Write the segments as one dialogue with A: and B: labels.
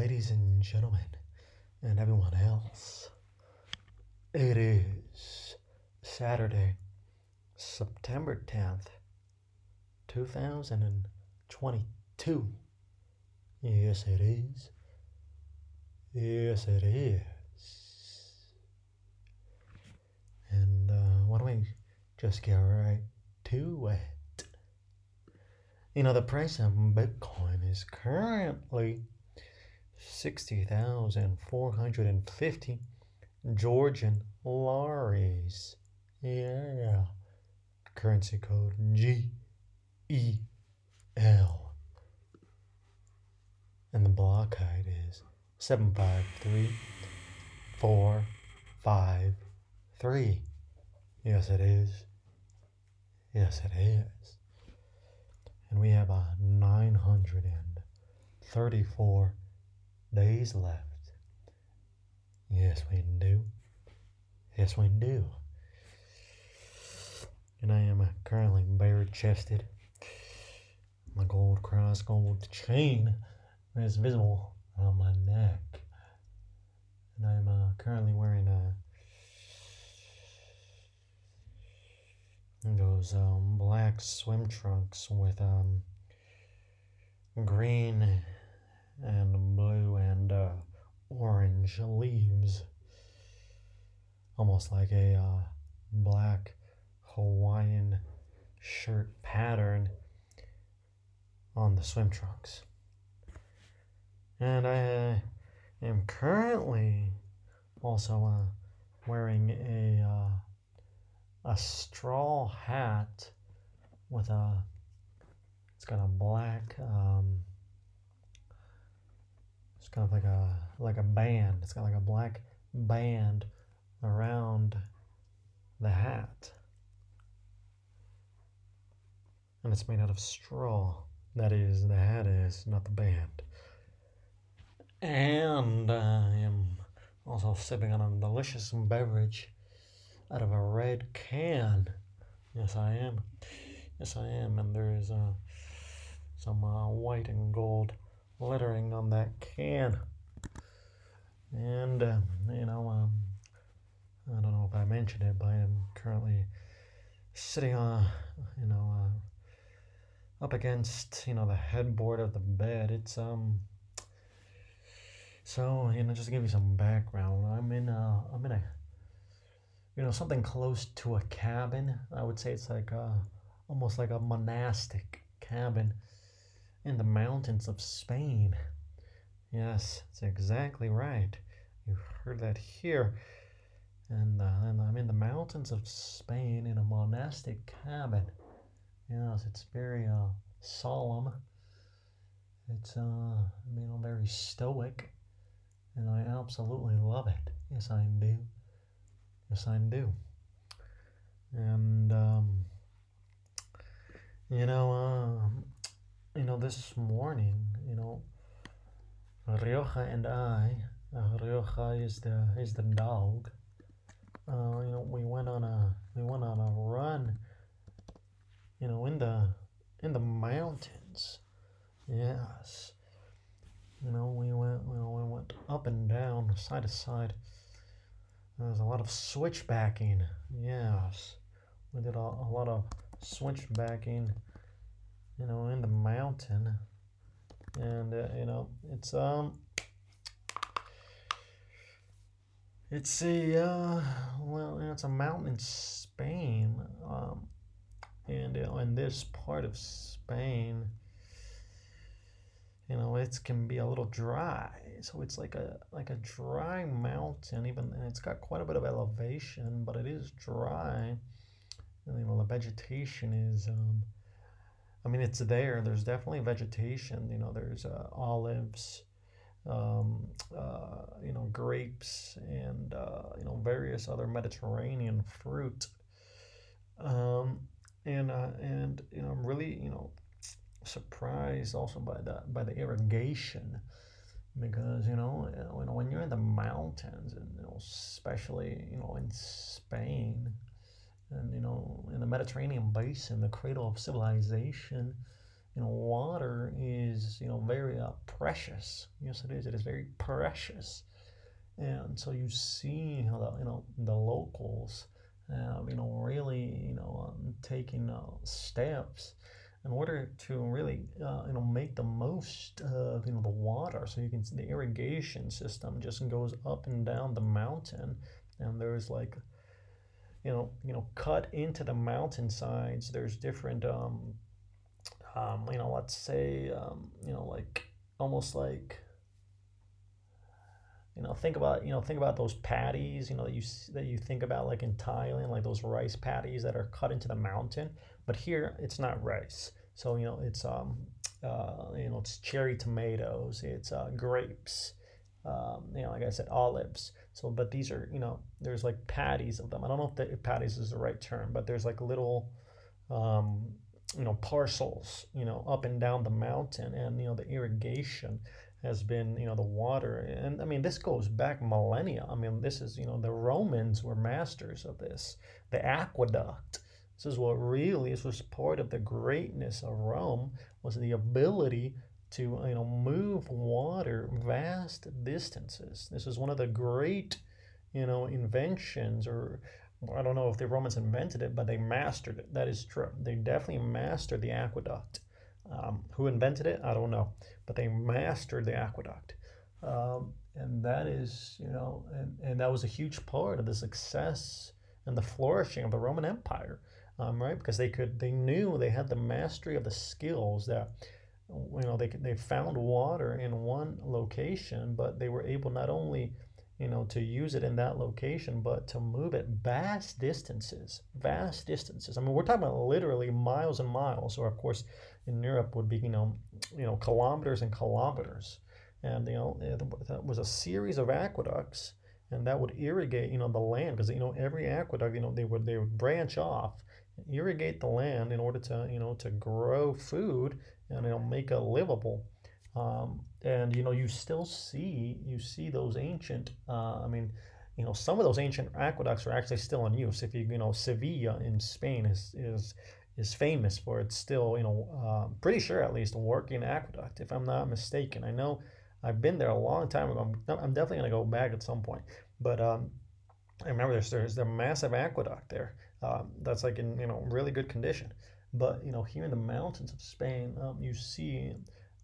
A: ladies and gentlemen, and everyone else. It is Saturday, September 10th, 2022. Yes, it is. Yes, it is. And uh, why don't we just get right to it? You know, the price of Bitcoin is currently 60,450 Georgian laris. Yeah. Currency code G E L. And the block height is 753453. Yes, it is. Yes, it is. And we have a 934 days left. Yes, we do. Yes, we do. And I am currently bare chested. My gold cross gold chain is visible on my neck. And I'm uh, currently wearing a those um, black swim trunks with um, green and blue and uh, orange leaves, almost like a uh, black Hawaiian shirt pattern on the swim trunks. And I uh, am currently also uh, wearing a uh, a straw hat with a it's got a black um, kind of like a like a band it's got like a black band around the hat and it's made out of straw that is the hat is not the band and i am also sipping on a delicious beverage out of a red can. Yes, I am. Yes, I am. And there is uh, some uh, white and gold lettering on that can. And, uh, you know, um, I don't know if I mentioned it, but I am currently sitting on, you know, uh, up against, you know, the headboard of the bed. It's, um, so, you know, just to give you some background, I'm in, uh, I'm in a you know something close to a cabin i would say it's like a almost like a monastic cabin in the mountains of spain. Yes that's exactly right. You heard that here. And, uh, and i'm in the mountains of spain in a monastic cabin. Yes it's very uh, solemn. It's uh you know very stoic and i absolutely love it. Yes i do. Yes, I do. And um, you know, uh, you know, this morning, you know, Rioja and I, uh, Rioja is the is the dog. Uh, you know, we went on a we went on a run. You know, in the in the mountains. Yes. You know, we went you know, we went up and down, side to side there's a lot of switchbacking. Yes. We did a, a lot of switchbacking, you know, in the mountain. And, uh, you know, it's, um, it's a, uh, well, it's a mountain in Spain. Um, and uh, in this part of Spain, you know it can be a little dry so it's like a like a dry mountain even and it's got quite a bit of elevation but it is dry and you know the vegetation is um i mean it's there. There's definitely vegetation you know there's uh, olives um, uh, you know grapes and uh, you know various other mediterranean fruit. Um, and uh, and you know i'm really you know surprised also by the by the irrigation because you know when you're in the mountains and you know especially you know in Spain and you know in the Mediterranean basin the cradle of civilization you know, water is, you know, very uh, precious. Yes, it is. It is very precious. And so you see how the, you know, the locals have, you know, really, you know, um, taking uh, steps in order to really, uh, you know, make the most of, you know, the water. So you can see the irrigation system just goes up and down the mountain. And there's like, you know, you know, cut into the mountainsides. There's different, um, um, you know, let's say, um, you know, like almost like, you know, think about, you know, think about those paddies, you know, that you that you think about like in Thailand, like those rice paddies that are cut into the mountain. But here, it's not rice. So you know, it's um, uh, you know, it's cherry tomatoes, it's uh, grapes, um, you know, like I said, olives. So, but these are, you know, there's like paddies of them. I don't know if, the, paddies is the right term, but there's like little, um, you know, parcels, you know, up and down the mountain, and you know, the irrigation has been, you know, the water, and I mean, this goes back millennia. I mean, this is, you know, the Romans were masters of this. The aqueduct. This is what really this was part of the greatness of Rome was the ability to you know move water vast distances. This is one of the great you know inventions or I don't know if the Romans invented it, but they mastered it. That is true. They definitely mastered the aqueduct. Um, who invented it? I don't know, but they mastered the aqueduct. Um, and that is, you know, and, and that was a huge part of the success and the flourishing of the Roman Empire, um, right? Because they could, they knew they had the mastery of the skills that you know they they found water in one location but they were able not only you know to use it in that location but to move it vast distances vast distances. I mean we're talking about literally miles and miles or of course in europe would be you know you know kilometers and kilometers. And you know eh, that was a series of aqueducts and that would irrigate you know the land because you know every aqueduct you know they would they would branch off irrigate the land in order to you know to grow food and it'll make it livable. Um, and you know, you still see you see those ancient. Uh, I mean, you know, some of those ancient aqueducts are actually still in use. If you you know, Sevilla in Spain is is is famous for its still you know, uh, pretty sure at least a working aqueduct, if I'm not mistaken. I know I've been there a long time ago. I'm, I'm definitely gonna go back at some point, but um, I remember there's there's a massive aqueduct there um, that's like in you know really good condition. But you know, here in the mountains of Spain, um, you see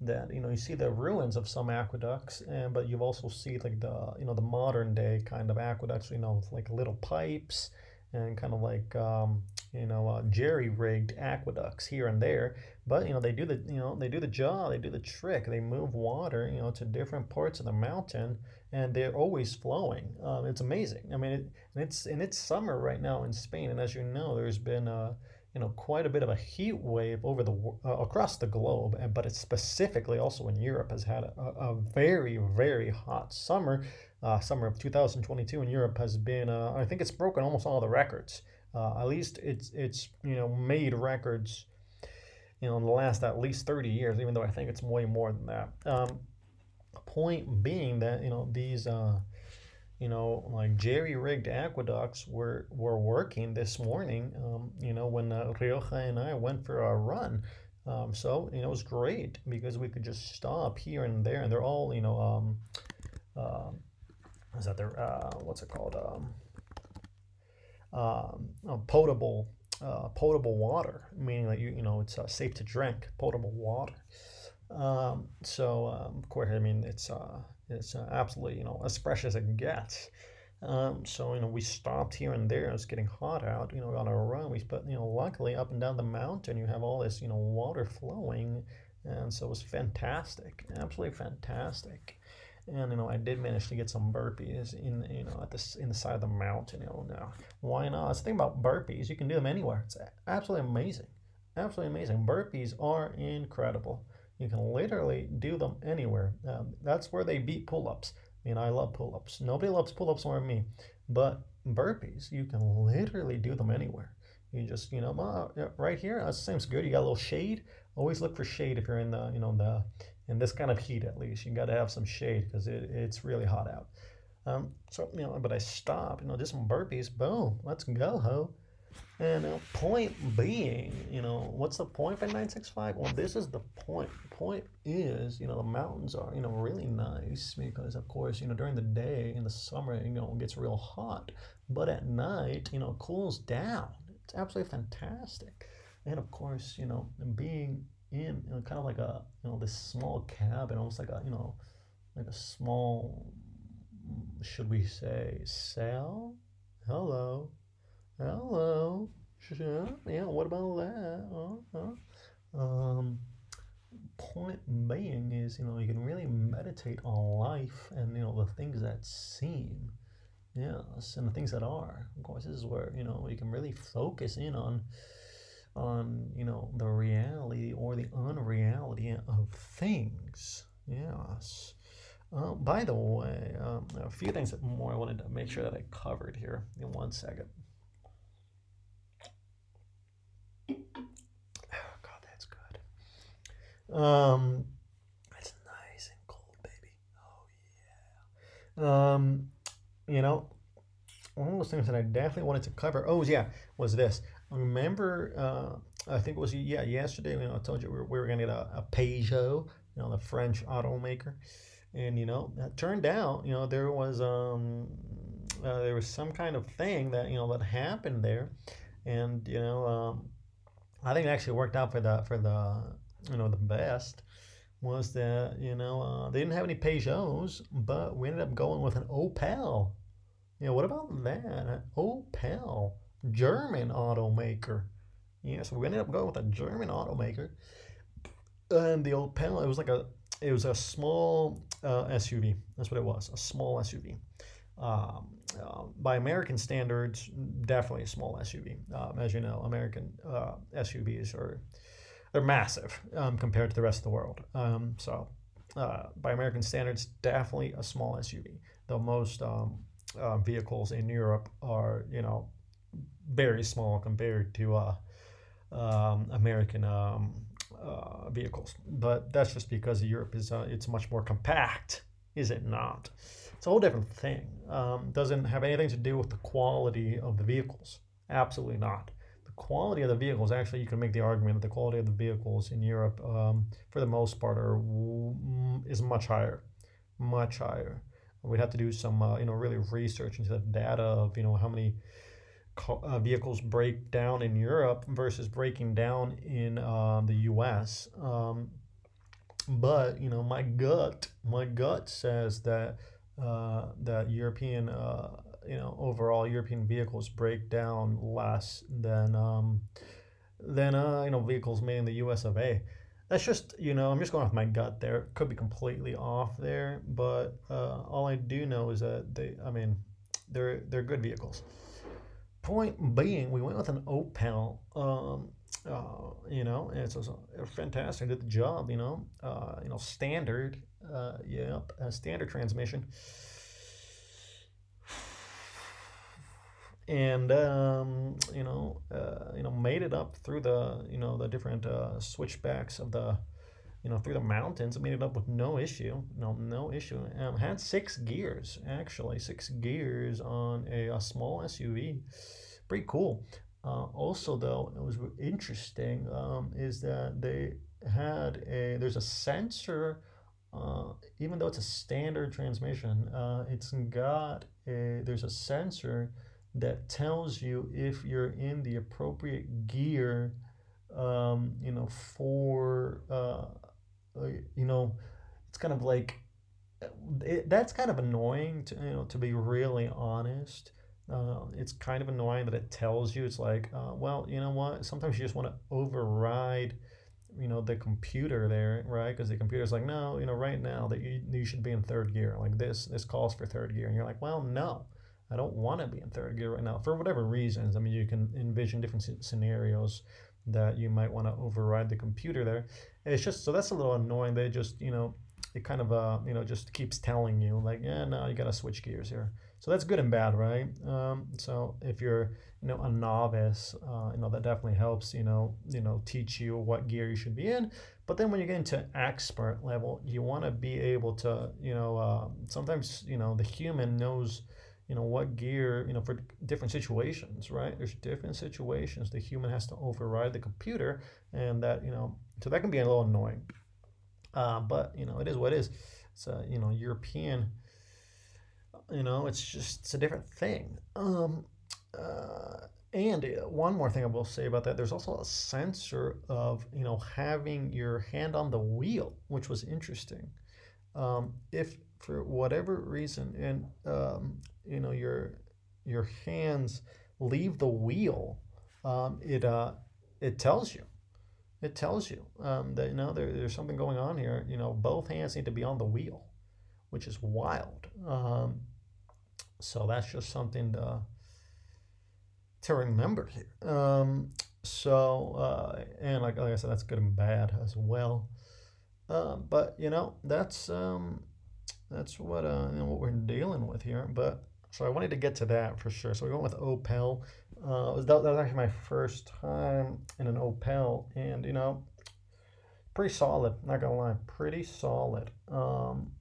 A: that you know you see the ruins of some aqueducts, and but you also see like the you know the modern day kind of aqueducts, you know, with like little pipes and kind of like um, you know uh, jerry rigged aqueducts here and there. But you know they do the you know they do the job, they do the trick. They move water you know to different parts of the mountain, and they're always flowing. Um, it's amazing. I mean, it, and it's and it's summer right now in Spain, and as you know, there's been uh, you know quite a bit of a heat wave over the uh, across the globe, and but it's specifically also in Europe has had a, a very very hot summer. Uh, summer of 2022 in Europe has been uh, I think it's broken almost all the records. Uh, at least it's it's you know made records you know in the last at least 30 years, even though I think it's way more than that. Um, point being that you know these uh, you know, like jerry rigged aqueducts were, were working this morning, um, you know, when uh, Rioja and I went for a run. Um, so, you know, it was great because we could just stop here and there, and they're all, you know, um, uh, is that their, uh, what's it called? Um, uh, potable, uh, potable water, meaning that you, you know, it's uh, safe to drink, potable water. Um, so, um, of course, I mean, it's, uh, it's uh, absolutely, you know, as fresh as it gets. Um, so you know, we stopped here and there. It's getting hot out, you know, on our run. We, but you know, luckily up and down the mountain, you have all this, you know, water flowing, and so it was fantastic, absolutely fantastic. And you know, I did manage to get some burpees in, you know, at this in the side of the mountain. You know, now why not? That's the thing about burpees. You can do them anywhere. It's absolutely amazing, absolutely amazing. Burpees are incredible. You can literally do them anywhere. Um, that's where they beat pull ups. I mean, I love pull ups. Nobody loves pull ups more than me. But burpees, you can literally do them anywhere. You just, you know, right here, that seems good. You got a little shade. Always look for shade if you're in the, you know, the in this kind of heat at least. You got to have some shade because it, it's really hot out. Um, so, you know, but I stop, you know, just some burpees. Boom, let's go, ho. And uh, point being, you know, what's the point for 965? Well, this is the point. Point is, you know, the mountains are, you know, really nice because, of course, you know, during the day in the summer, you know, it gets real hot. But at night, you know, it cools down. It's absolutely fantastic. And of course, you know, being in kind of like a, you know, this small cabin, almost like a, you know, like a small, should we say, cell? Hello Hello. Yeah, what about that? Uh-huh. Um, point being is, you know, you can really meditate on life and, you know, the things that seem, yes, and the things that are. Of course, this is where, you know, you can really focus in on, on, you know, the reality or the unreality of things. Yes. Uh, by the way, um, a few things more I wanted to make sure that I covered here in one second. oh god that's good Um, it's nice and cold, baby. Oh yeah. Um, you know, one of those things that I definitely wanted to cover. Oh yeah, was this. Remember, uh, I think it was yeah yesterday. Know, I told you we were, we were gonna get a, a Peugeot, you know, the French automaker, and you know, that turned out, you know, there was um, uh, there was some kind of thing that you know that happened there, and you know, um, I think it actually worked out for the for the you know, the best was that, you know, uh, they didn't have any Peugeots, but we ended up going with an Opel. You know, what about that? Opel, German automaker. Yeah, so we ended up going with a German automaker. And the old panel. it was like a, it was a small uh, SUV. That's what it was, a small SUV. Um, uh, by American standards, definitely a small SUV. Um, as you know, American uh, SUVs are they're massive um, compared to the rest of the world. Um, so, uh, by American standards, definitely a small SUV. Though most um, uh, vehicles in Europe are, you know, very small compared to uh, um, American um, uh, vehicles. But that's just because Europe is uh, it's much more compact, is it not? It's a whole different thing. Um, doesn't have anything to do with the quality of the vehicles. Absolutely not The quality of the vehicles, actually, you can make the argument that the quality of the vehicles in Europe, um, for the most part, are is much higher, much higher. We'd have to do some, uh, you know, really research into the data of, you know, how many uh, vehicles break down in Europe versus breaking down in uh, the U.S. Um, but you know, my gut, my gut says that uh, that European uh, you know overall European vehicles break down less than um, than uh, you know vehicles made in the U.S. of A. That's just you know I'm just going off my gut there. Could be completely off there, but uh, all I do know is that they I mean they're they're good vehicles. Point being, we went with an Opel. Um, uh, you know, and it's, it's fantastic. Did the job. You know, uh, you know, standard. Uh, yep, a standard transmission. and um, you know, uh, you know, made it up through the you know the different uh, switchbacks of the you know through the mountains. I made it up with no issue, no no issue. Um, had six gears actually, six gears on a, a small SUV. Pretty cool. Uh, also, though, it was interesting um, is that they had a there's a sensor. Uh, even though it's a standard transmission, uh, it's got a there's a sensor that tells you if you're in the appropriate gear, um, you know, for, uh, you know, it's kind of like, it, that's kind of annoying to, you know, to be really honest. Uh, it's kind of annoying that it tells you, it's like, uh, well, you know what, sometimes you just want to override, you know, the computer there, right? Because the computer's like, no, you know, right now that you, you should be in third gear. Like this, this calls for third gear. And you're like, well, no I don't want to be in third gear right now for whatever reasons. I mean, you can envision different scenarios that you might want to override the computer there. It's just so that's a little annoying. They just you know it kind of uh you know just keeps telling you like yeah no you gotta switch gears here. So that's good and bad, right? Um, so if you're you know a novice, uh, you know that definitely helps you know you know teach you what gear you should be in. But then when you get into expert level, you want to be able to you know uh, sometimes you know the human knows you know what gear you know for different situations right there's different situations the human has to override the computer and that you know so that can be a little annoying. Uh, but you know it is what it is. It's a you know european you know it's just it's a different thing. Um, uh, and one more thing I will say about that, there's also a sensor of you know having your hand on the wheel, which was interesting. Um, if for whatever reason, and um, you know your your hands leave the wheel, um, it uh, it tells you, it tells you um, that you know there, there's something going on here. You know, both hands need to be on the wheel, which is wild. Um, so that's just something to to remember here. Um, so uh, and like, like I said, that's good and bad as well. Uh, but you know that's um, that's what uh, you know, what we're dealing with here. But so I wanted to get to that for sure. So we went with Opel. Uh, was, that, that was actually my first time in an Opel, and you know, pretty solid. Not gonna lie, pretty solid. Um,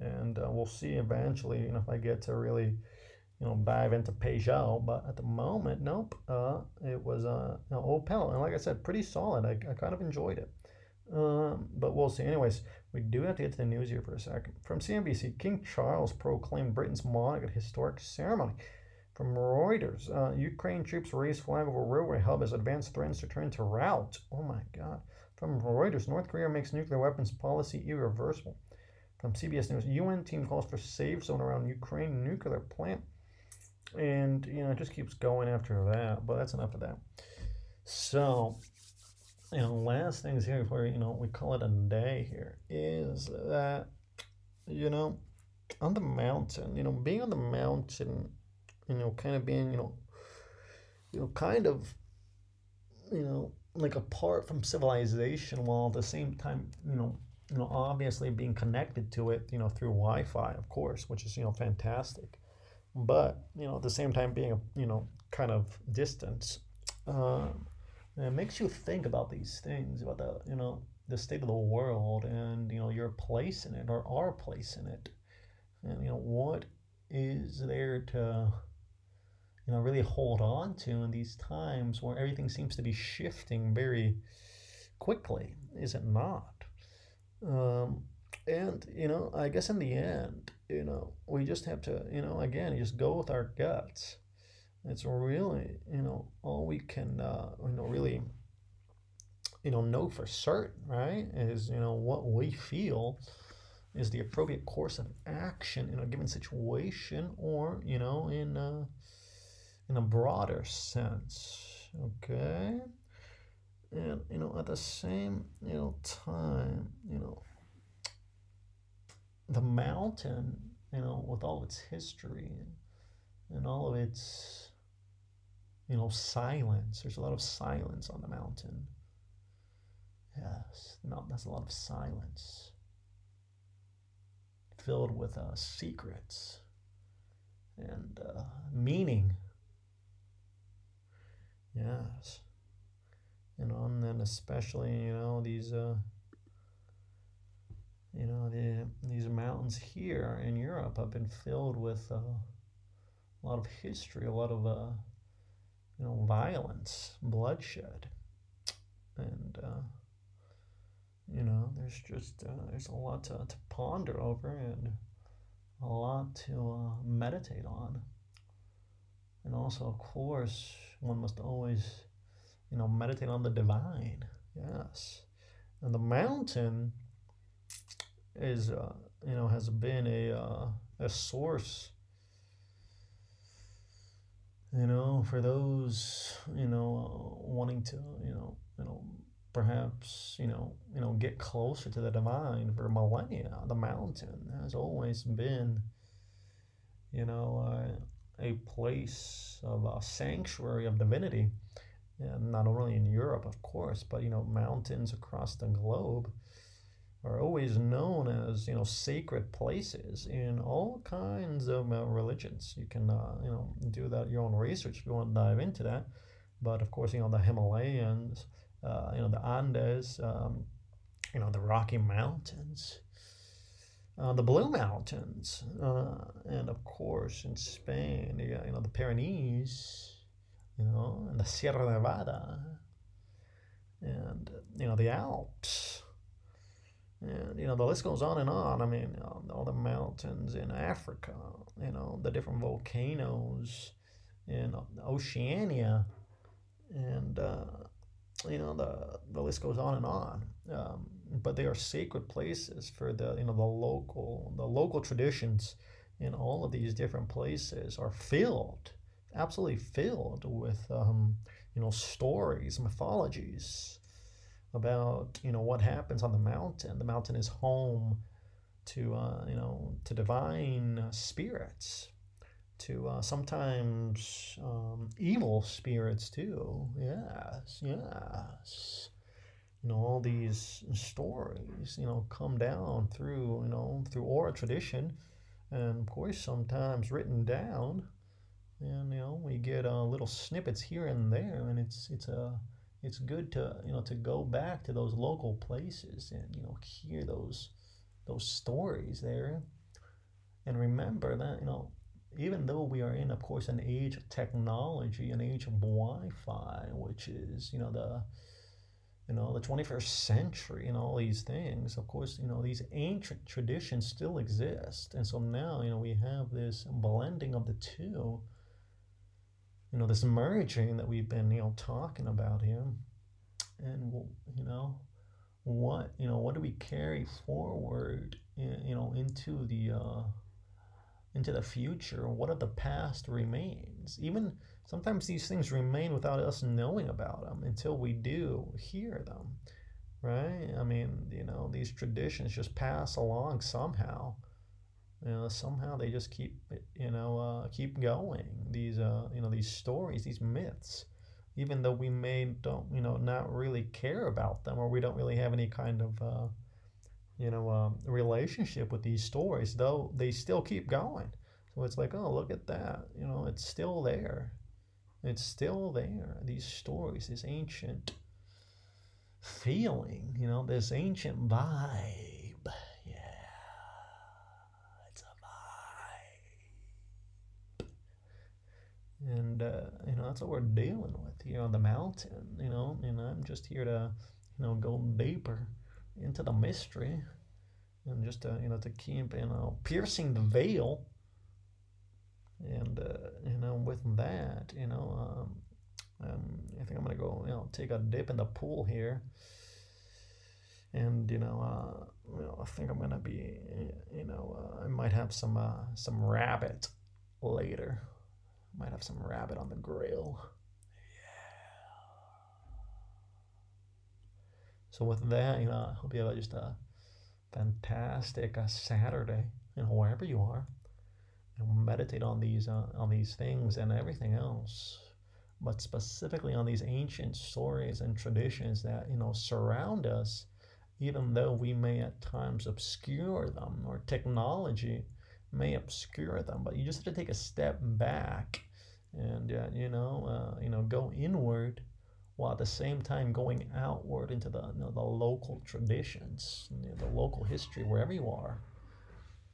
A: and uh, we'll see eventually, you know, if I get to really, you know, dive into Peugeot. But at the moment, nope. Uh, it was uh, Opel, and like I said, pretty solid. I, I kind of enjoyed it. Um, but we'll see. Anyways, we do have to get to the news here for a second. From CNBC, King Charles proclaimed Britain's monarch at historic ceremony. From Reuters, uh, Ukraine troops raise flag over railway hub as advanced threats return to rout. Oh my God. From Reuters, North Korea makes nuclear weapons policy irreversible. From CBS News, UN team calls for safe zone around Ukraine nuclear plant. And, you know, it just keeps going after that. But that's enough of that. So, you know, last things here before you know we call it a day here is that you know on the mountain, you know, being on the mountain, you know, kind of being, you know, you know, kind of, you know, like apart from civilization, while at the same time, you know, you know, obviously being connected to it, you know, through Wi-Fi, of course, which is you know fantastic, but you know, at the same time being, you know, kind of distance. Uh, it makes you think about these things, about the you know the state of the world and you know your place in it or our place in it, and you know what is there to you know really hold on to in these times where everything seems to be shifting very quickly, is it not? Um, and you know, I guess in the end, you know, we just have to, you know, again, just go with our guts it's really, you know, all we can, uh, you know, really, you know, know for certain, right? Is, you know, what we feel is the appropriate course of action in a given situation or, you know, in uh, in a broader sense. Okay? And, you know, at the same, you know, time, you know, the mountain, you know, with all its history and, and all of its you know, silence. There's a lot of silence on the mountain. Yes, no, that's a lot of silence filled with uh, secrets and uh, meaning. Yes. You know, and then especially, you know, these, uh, you know, the, these mountains here in Europe have been filled with uh, a lot of history, a lot of uh, you know, violence, bloodshed, and uh, you know, there's just uh, there's a lot to, to ponder over and a lot to uh, meditate on, and also, of course, one must always, you know, meditate on the divine. Yes, and the mountain is, uh, you know, has been a uh, a source you know, for those, you know, wanting to, you know, you know, perhaps, you know, you know, get closer to the divine for millennia, the mountain has always been, you know, uh, a place of a sanctuary of divinity. And not only in Europe, of course, but you know, mountains across the globe are always known as you know sacred places in all kinds of uh, religions. You can uh, you know do that your own research if you want to dive into that. But of course, you know the Himalayas, uh, you know the Andes, um, you know the Rocky Mountains, uh, the Blue Mountains, uh, and of course in Spain, you, got, you know the Pyrenees, you know, and the Sierra Nevada, and you know the Alps, and you know the list goes on and on. I mean, all the mountains in Africa, you know, the different volcanoes in Oceania, and uh, you know the the list goes on and on. Um, but they are sacred places for the you know the local the local traditions in all of these different places are filled absolutely filled with um, you know stories mythologies about you know what happens on the mountain. The mountain is home to uh, you know to divine spirits to uh, sometimes um, evil spirits too. Yes yes you know all these stories you know come down through you know through oral tradition. And of course sometimes written down and you know we get uh, little snippets here and there and it's it's a uh, it's good to you know to go back to those local places and you know hear those those stories there. And remember that you know even though we are in of course an age of technology an age of wi-fi which is you know the you know the 21st century and all these things of course you know these ancient traditions still exist. And so now you know we have this blending of the two you know this merging that we've been you know talking about here. And you know what you know what do we carry forward you know into the uh into the future? What of the past remains? Even sometimes these things remain without us knowing about them until we do hear them right? I mean you know these traditions just pass along somehow. You know somehow they just keep you know uh, keep going. These uh, you know these stories these myths even though we may don't you know not really care about them or we don't really have any kind of uh, you know um, relationship with these stories though they still keep going. So it's like oh look at that. You know it's still there it's still there. These stories, this ancient feeling, you know, this ancient vibe. Yeah, it's a vibe. And, uh, you know, that's what we're dealing with here on the mountain, you know, and I'm just here to, you know, go deeper into the mystery and just to, you know, to keep, you know, piercing the veil and uh, you know with that you know um, um, I think I'm gonna go you know take a dip in the pool here. And you know uh, you know I think I'm gonna be you know uh, I might have some uh, some rabbit later. Might have some rabbit on the grill. Yeah. so with that you know I hope you have just a fantastic uh, Saturday and wherever you are know, meditate on these uh, on these things and everything else but specifically on these ancient stories and traditions that you know surround us even though we may at times obscure them or technology may obscure them. But you just have to take a step back and uh, you know uh, you know go inward while at the same time going outward into the you know, the local traditions you know, the local history wherever you are.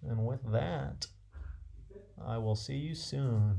A: And with that I will see you soon.